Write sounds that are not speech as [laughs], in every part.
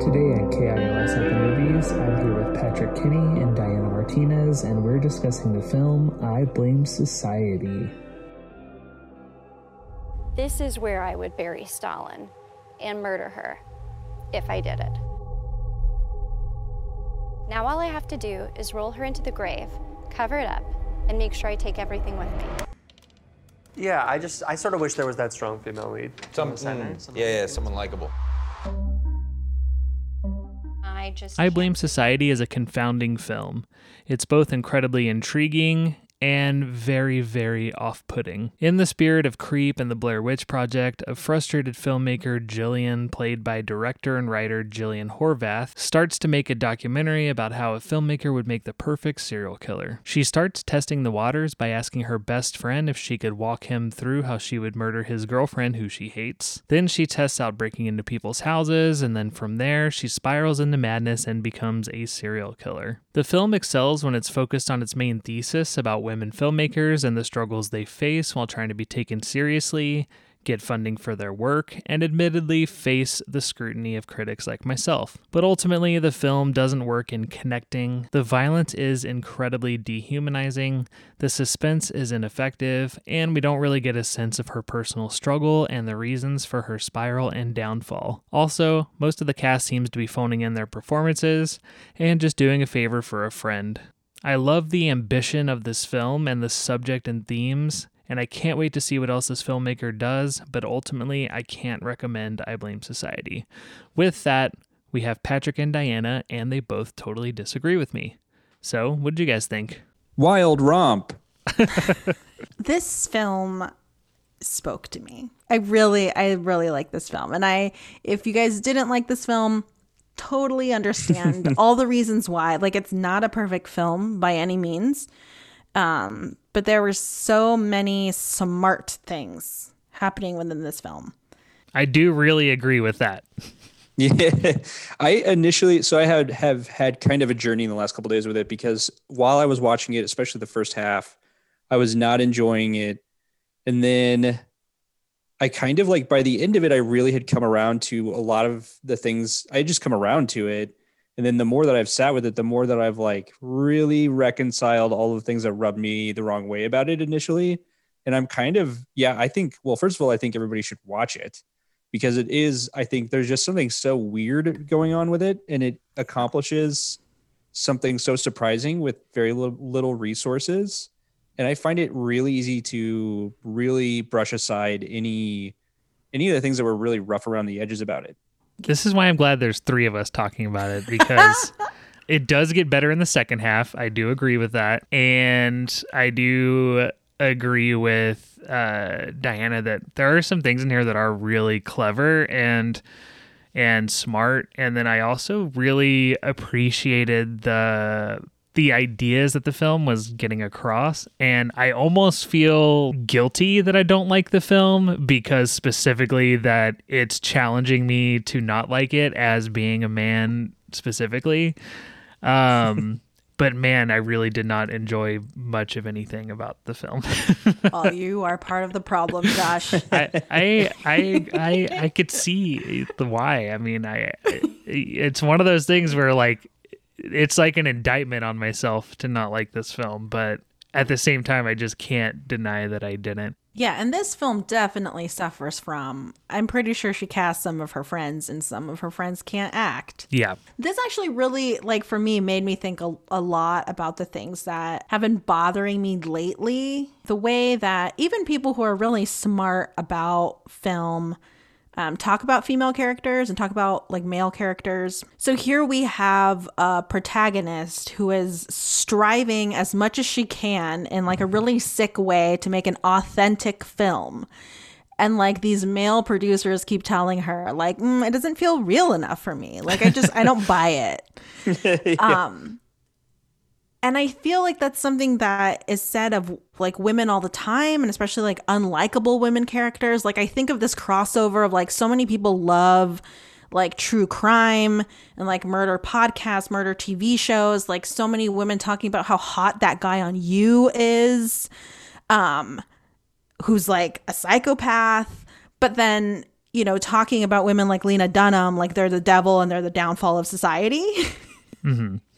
Today at KIOS at the Movies, I'm here with Patrick Kinney and Diana Martinez, and we're discussing the film I Blame Society. This is where I would bury Stalin and murder her if I did it. Now all I have to do is roll her into the grave, cover it up, and make sure I take everything with me. Yeah, I just I sort of wish there was that strong female lead. Some, in center, mm, something yeah, yeah, someone likable. I just I Blame Society as a confounding film. It's both incredibly intriguing and very, very off putting. In the spirit of Creep and the Blair Witch Project, a frustrated filmmaker, Gillian, played by director and writer Gillian Horvat, starts to make a documentary about how a filmmaker would make the perfect serial killer. She starts testing the waters by asking her best friend if she could walk him through how she would murder his girlfriend, who she hates. Then she tests out breaking into people's houses, and then from there, she spirals into madness and becomes a serial killer. The film excels when it's focused on its main thesis about women filmmakers and the struggles they face while trying to be taken seriously, get funding for their work, and admittedly face the scrutiny of critics like myself. But ultimately, the film doesn't work in connecting. The violence is incredibly dehumanizing, the suspense is ineffective, and we don't really get a sense of her personal struggle and the reasons for her spiral and downfall. Also, most of the cast seems to be phoning in their performances and just doing a favor for a friend. I love the ambition of this film and the subject and themes, and I can't wait to see what else this filmmaker does, but ultimately, I can't recommend I Blame Society. With that, we have Patrick and Diana, and they both totally disagree with me. So, what did you guys think? Wild romp. [laughs] [laughs] this film spoke to me. I really, I really like this film. And I, if you guys didn't like this film, totally [laughs] understand all the reasons why. Like, it's not a perfect film by any means. Um, but there were so many smart things happening within this film. I do really agree with that. [laughs] Yeah, I initially so I had have had kind of a journey in the last couple days with it because while I was watching it, especially the first half, I was not enjoying it, and then I kind of like by the end of it, I really had come around to a lot of the things. I had just come around to it, and then the more that I've sat with it, the more that I've like really reconciled all the things that rubbed me the wrong way about it initially, and I'm kind of yeah. I think well, first of all, I think everybody should watch it because it is i think there's just something so weird going on with it and it accomplishes something so surprising with very little, little resources and i find it really easy to really brush aside any any of the things that were really rough around the edges about it This is why I'm glad there's three of us talking about it because [laughs] it does get better in the second half. I do agree with that. And I do agree with uh, Diana that there are some things in here that are really clever and and smart. And then I also really appreciated the the ideas that the film was getting across and I almost feel guilty that I don't like the film because specifically that it's challenging me to not like it as being a man specifically um [laughs] but man I really did not enjoy much of anything about the film [laughs] oh, you are part of the problem, Josh. [laughs] I, I I I I could see the why. I mean, I it's one of those things where like it's like an indictment on myself to not like this film, but at the same time, I just can't deny that I didn't. Yeah, and this film definitely suffers from. I'm pretty sure she cast some of her friends, and some of her friends can't act. Yeah, This actually really, like, for me, made me think a, a lot about the things that have been bothering me lately. The way that even people who are really smart about film um, talk about female characters and talk about like male characters. So here we have a protagonist who is striving as much as she can in like a really sick way to make an authentic film. And like these male producers keep telling her, like, mm, it doesn't feel real enough for me. Like, I just, I don't buy it. [laughs] Um, and I feel like that's something that is said of like women all the time, and especially like unlikable women characters. Like, I think of this crossover of like so many people love like true crime and like murder podcasts, murder TV shows, like so many women talking about how hot that guy on you is. Um, who's like a psychopath, but then, you know, talking about women like Lena Dunham, like they're the devil and they're the downfall of society. [laughs]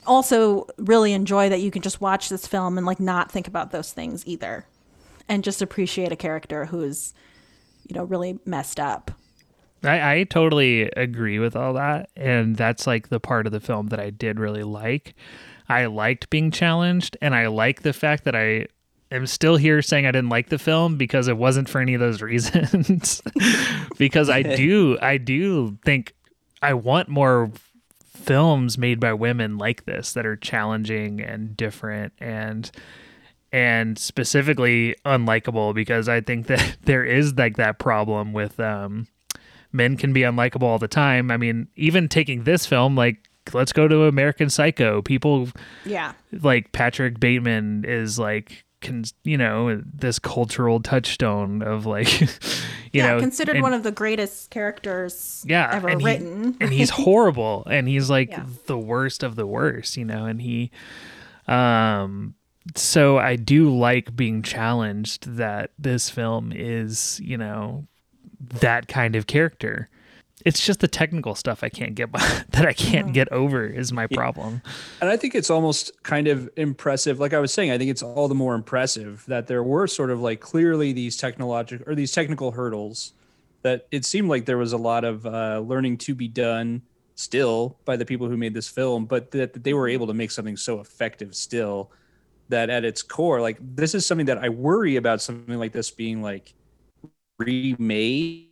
Also, really enjoy that you can just watch this film and like not think about those things either and just appreciate a character who's, you know, really messed up. I, I totally agree with all that. And that's like the part of the film that I did really like. I liked being challenged, and I like the fact that I am still here saying I didn't like the film because it wasn't for any of those [laughs] reasons. [laughs] because I [laughs] do, I do think I want more films made by women like this that are challenging and different and and specifically unlikable because I think that [laughs] there is like that problem with um men can be unlikable all the time. I mean, even taking this film like let's go to American Psycho. People Yeah. like Patrick Bateman is like can you know this cultural touchstone of like [laughs] you yeah, know considered and- one of the greatest characters yeah ever and he- written. and he's [laughs] horrible and he's like Yeah. the worst of the worst you know and he um so i do like being challenged that this film is you know that kind of character it's just the technical stuff i can't get [laughs] by, that i can't get over is my problem And I think it's almost kind of impressive. Like I was saying, I think it's all the more impressive that there were sort of like clearly these technological or these technical hurdles that it seemed like there was a lot of uh, learning to be done still by the people who made this film, but that, that they were able to make something so effective still that at its core, like this is something that I worry about something like this being like remade.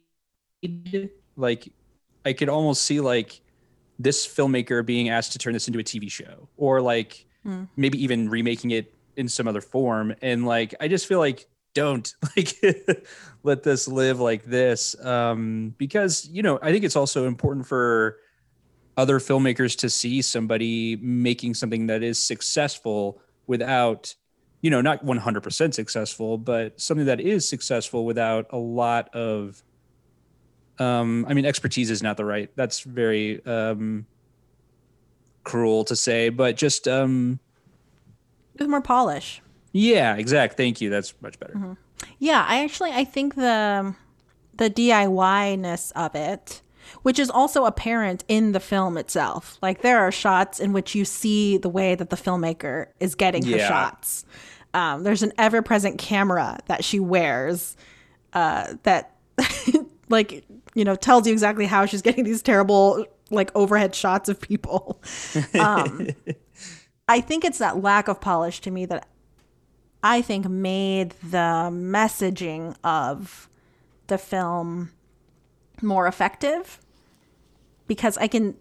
Like I could almost see like this filmmaker being asked to turn this into a TV show or like maybe even remaking it in some other form. And like, I just feel like don't [laughs] like let this live like this. Um, because, you know, I think it's also important for other filmmakers to see somebody making something that is successful without, you know, not 100% successful, but something that is successful without a lot of um i mean expertise is not the right that's very um cruel to say but just um With more polish. yeah exact thank you that's much better Mm-hmm. Yeah, I actually I think the the DIY ness of it, which is also apparent in the film itself. Like there are shots in which you see the way that the filmmaker is getting her Yeah. shots. Um, there's an ever present camera that she wears uh, that [laughs] like you know tells you exactly how she's getting these terrible like overhead shots of people. [laughs] Um, I think it's that lack of polish to me that I think made the messaging of the film more effective because I can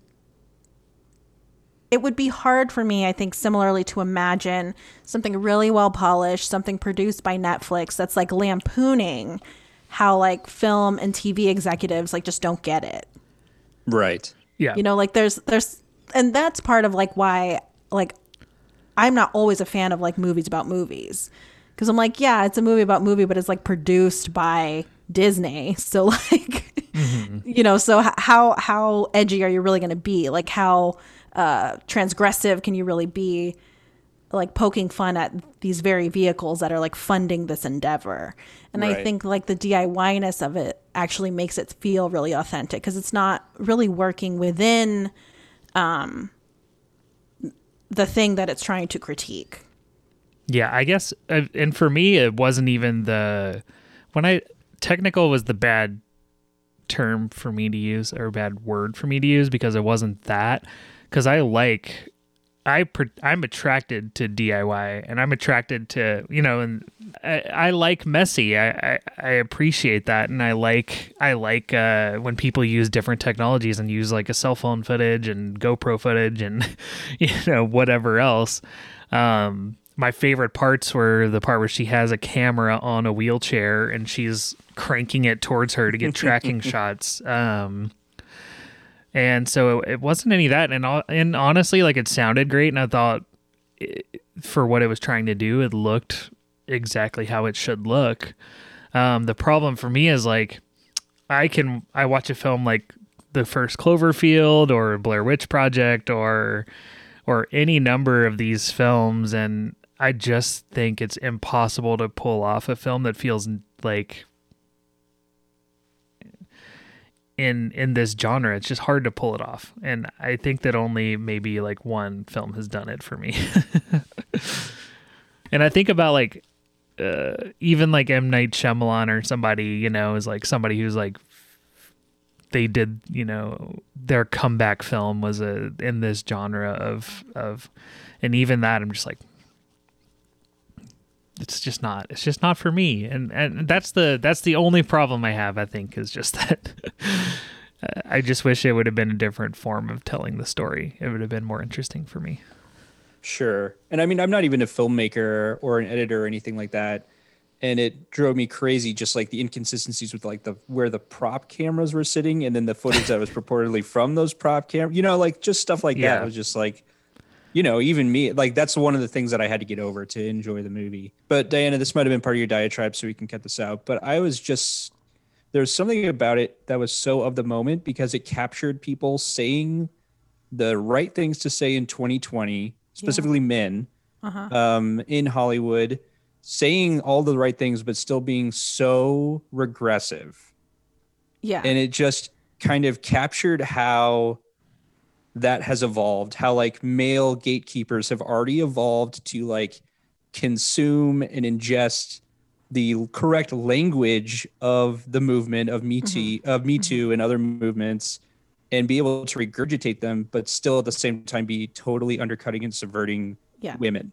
it would be hard for me I think similarly to imagine something really well polished something produced by Netflix that's like lampooning how like film and TV executives like just don't get it. Right. Yeah. You know like there's there's and that's part of like why like i'm not always a fan of like movies about movies. Because i'm like yeah it's a movie about movie but it's like produced by disney. [laughs] So like you know so how how edgy are you really going to be? Like how uh transgressive can you really be like poking fun at these very vehicles that are like funding this endeavor. And I think like the DIY-ness of it actually makes it feel really authentic because it's not really working within um the thing that it's trying to critique. Yeah, I guess, uh, and for me, it wasn't even the when I technical was the bad term for me to use or bad word for me to use because it wasn't that. Because I like, I I'm attracted to DIY and I'm attracted to you know, and I, I like messy. I, I I appreciate that, and I like I like uh, when people use different technologies and use like a cell phone footage and GoPro footage and [laughs] you know whatever else. Um, my favorite parts were the part where she has a camera on a wheelchair and she's cranking it towards her to get tracking [laughs] shots. Um, and so it, it wasn't any of that. And, and honestly, like it sounded great. And I thought it, for what it was trying to do, it looked exactly how it should look. Um, the problem for me is like, I can, I watch a film like the first Cloverfield or Blair Witch Project or, or any number of these films and I just think it's impossible to pull off a film that feels like in in this genre it's just hard to pull it off. And i think that only maybe like one film has done it for me. [laughs] And i think about like uh, even like m. Night Shyamalan or somebody you know is like somebody who's like they did you know their comeback film was a in this genre of of and even that i'm just like it's just not it's just not for me and and that's the that's the only problem i have i think is just [laughs] that uh, i just wish it would have been a different form of telling the story it would have been more interesting for me Sure. And I mean, I'm not even a filmmaker or an editor or anything like that. And it drove me crazy, just like the inconsistencies with like the where the prop cameras were sitting, and then the footage that was purportedly from those prop cameras. You know, like just stuff like Yeah. that was just like, you know, even me, like that's one of the things that I had to get over to enjoy the movie. But Diana, this might have been part of your diatribe, so we can cut this out. But I was just there's something about it that was so of the moment because it captured people saying the right things to say in 2020, specifically men um, in Hollywood, saying all the right things, but still being so regressive. Yeah. And it just kind of captured how that has evolved, how like male gatekeepers have already evolved to like consume and ingest the correct language of the movement of Me Too, mm-hmm. of Me mm-hmm. Too and other movements and be able to regurgitate them, but still at the same time be totally undercutting and subverting Yeah. women.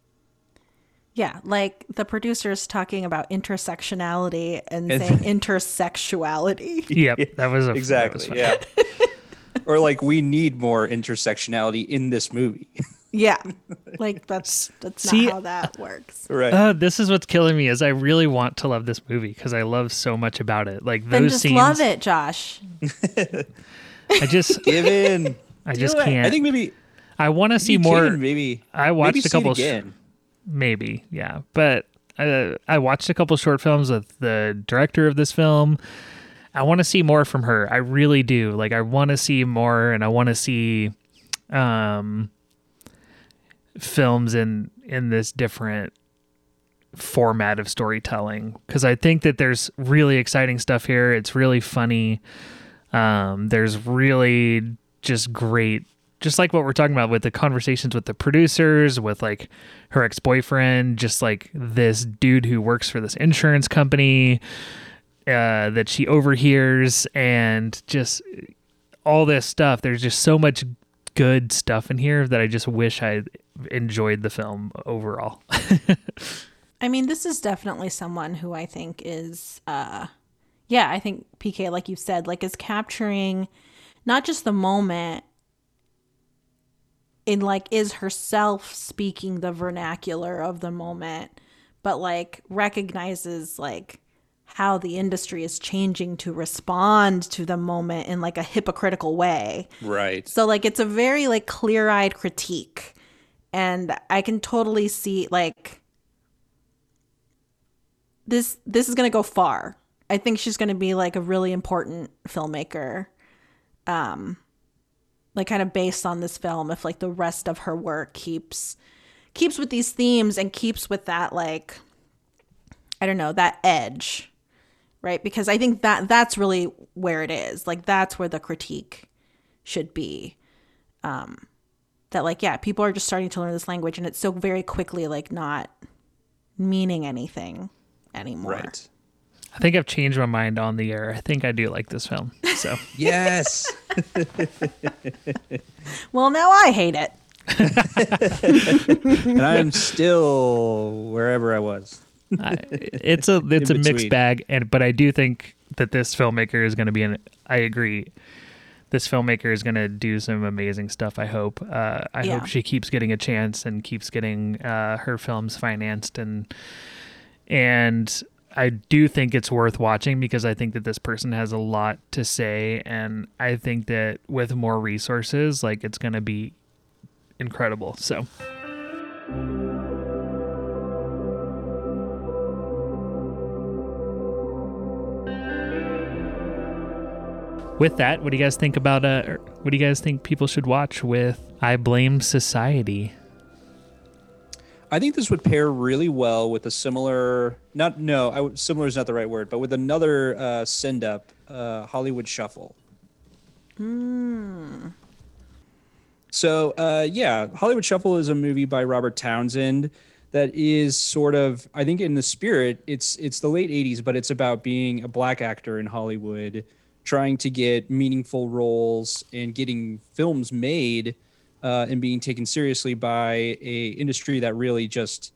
Yeah, like the producers talking about intersectionality and, And- saying [laughs] intersexuality. yep that was a that was Exactly. Yeah. [laughs] [laughs] or like we need more intersectionality in this movie. [laughs] Yeah, like that's that's See- not how that works. right. Uh, this is what's killing me is I really want to love this movie because I love so much about it. Like those Then those just scenes, love it, Josh. I just, [laughs] Give in. I just it. can't. I think maybe I want to see more. can, maybe I watched maybe a see it couple sh- maybe yeah but uh, i watched a couple short films with the director of this film i want to see more from her. I really do. Like i want to see more and i want to see um films in in this different format of storytelling. Because i think that there's really exciting stuff here. It's really funny. Um there's really just great just like what we're talking about with the conversations with the producers, with like her ex boyfriend, just like this dude who works for this insurance company uh, that she overhears, and just all this stuff. There's just so much good stuff in here that I just wish I enjoyed the film overall. [laughs] I mean, this is definitely someone who I think is, uh, yeah, I think PK, like you said, like is capturing not just the moment in like is herself speaking the vernacular of the moment, but like recognizes like how the industry is changing to respond to the moment in like a hypocritical way. Right. So like it's a very like clear-eyed critique. And I can totally see like this this is going to go far. I think she's going to be like a really important filmmaker. Um like kind of based on this film if like the rest of her work keeps keeps with these themes and keeps with that like I don't know, that edge. Right? Because I think that that's really where it is. Like that's where the critique should be. Um that like yeah, people are just starting to learn this language and it's so very quickly like not meaning anything anymore. Right. I think I've changed my mind on the air. I think I do like this film. So [laughs] Yes. [laughs] Well, now I hate it. [laughs] and I'm still wherever I was. I, it's a it's a mixed bag, and but I do think that this filmmaker is going to be an. I agree. This filmmaker is going to do some amazing stuff. I hope. Uh, I Yeah. hope she keeps getting a chance and keeps getting uh, her films financed and and I do think it's worth watching because I think that this person has a lot to say, and I think that with more resources, like it's going to be incredible. So. With that, what do you guys think about? Uh, what do you guys think people should watch with "I Blame Society"? I think this would pair really well with a similar, not no, I similar is not the right word, but with another uh, send up, uh, Hollywood Shuffle. So uh, yeah, Hollywood Shuffle is a movie by Robert Townsend that is sort of, I think, in the spirit, it's it's the late '80s, but it's about being a black actor in Hollywood, trying to get meaningful roles and getting films made, uh, and being taken seriously by a industry that really just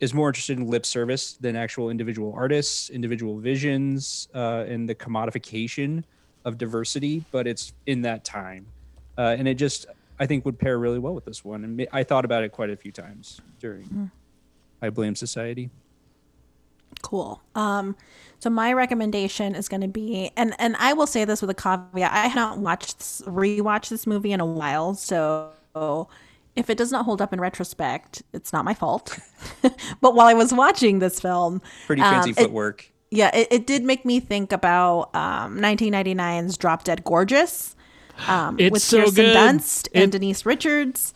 is more interested in lip service than actual individual artists, individual visions, uh, and the commodification of diversity. But it's in that time, uh, and it just I think would pair really well with this one. And I thought about it quite a few times during I Blame Society. Cool. Um, so my recommendation is going to be, and and I will say this with a caveat: I haven't watched this, rewatched this movie in a while, so if it does not hold up in retrospect, it's not my fault. [laughs] but while I was watching this film, Pretty fancy um, it- footwork. yeah, it, it did make me think about um, 1999's Drop Dead Gorgeous um, It's with so Kirsten good. Dunst and It- Denise Richards,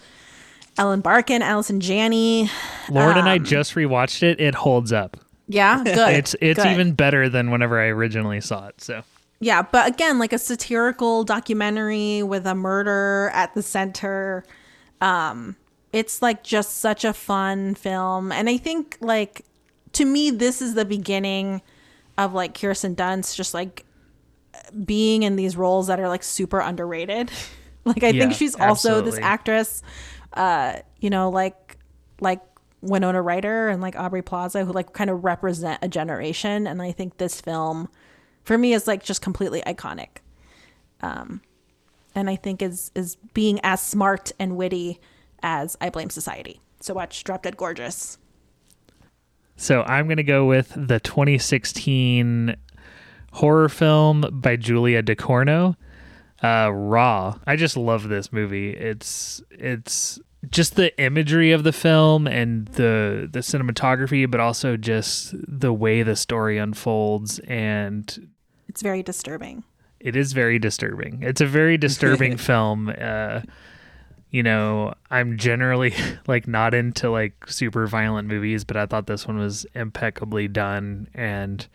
Ellen Barkin, Allison Janney. Lauren and I Um, just rewatched it. It holds up. Yeah, [laughs] good. It's it's good. even better than whenever I originally saw it. So Yeah, but again, like a satirical documentary with a murder at the center. Um, it's like just such a fun film. And I think like to me this is the beginning of like Kirsten Dunst just like being in these roles that are like super underrated. [laughs] like I Yeah, think she's also this actress uh, you know, like like Winona Ryder and like Aubrey Plaza who like kind of represent a generation and I think this film for me is like just completely iconic. Um and I think is is being as smart and witty as I Blame Society. So watch Drop Dead Gorgeous. so I'm gonna go with the 2016 horror film by Julia Ducournau, uh, Raw. I just love this movie. It's it's just the imagery of the film and the the cinematography, but also just the way the story unfolds and It's very disturbing. it is very disturbing. It's a very disturbing [laughs] film. Uh, you know, I'm generally [laughs] like not into like super violent movies, but I thought this one was impeccably done and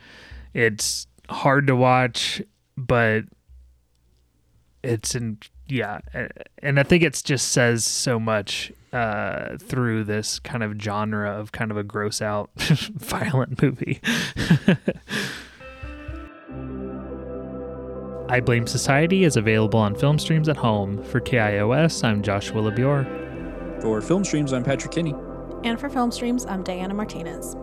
it's hard to watch, but it's in yeah, and I think it just says so much uh, through this kind of genre of kind of a gross out [laughs] violent movie. [laughs] I Blame Society is available on film streams at home. For KIOS, I'm Joshua LeBure. For film streams, I'm Patrick Kinney. And for film streams, I'm Diana Martinez.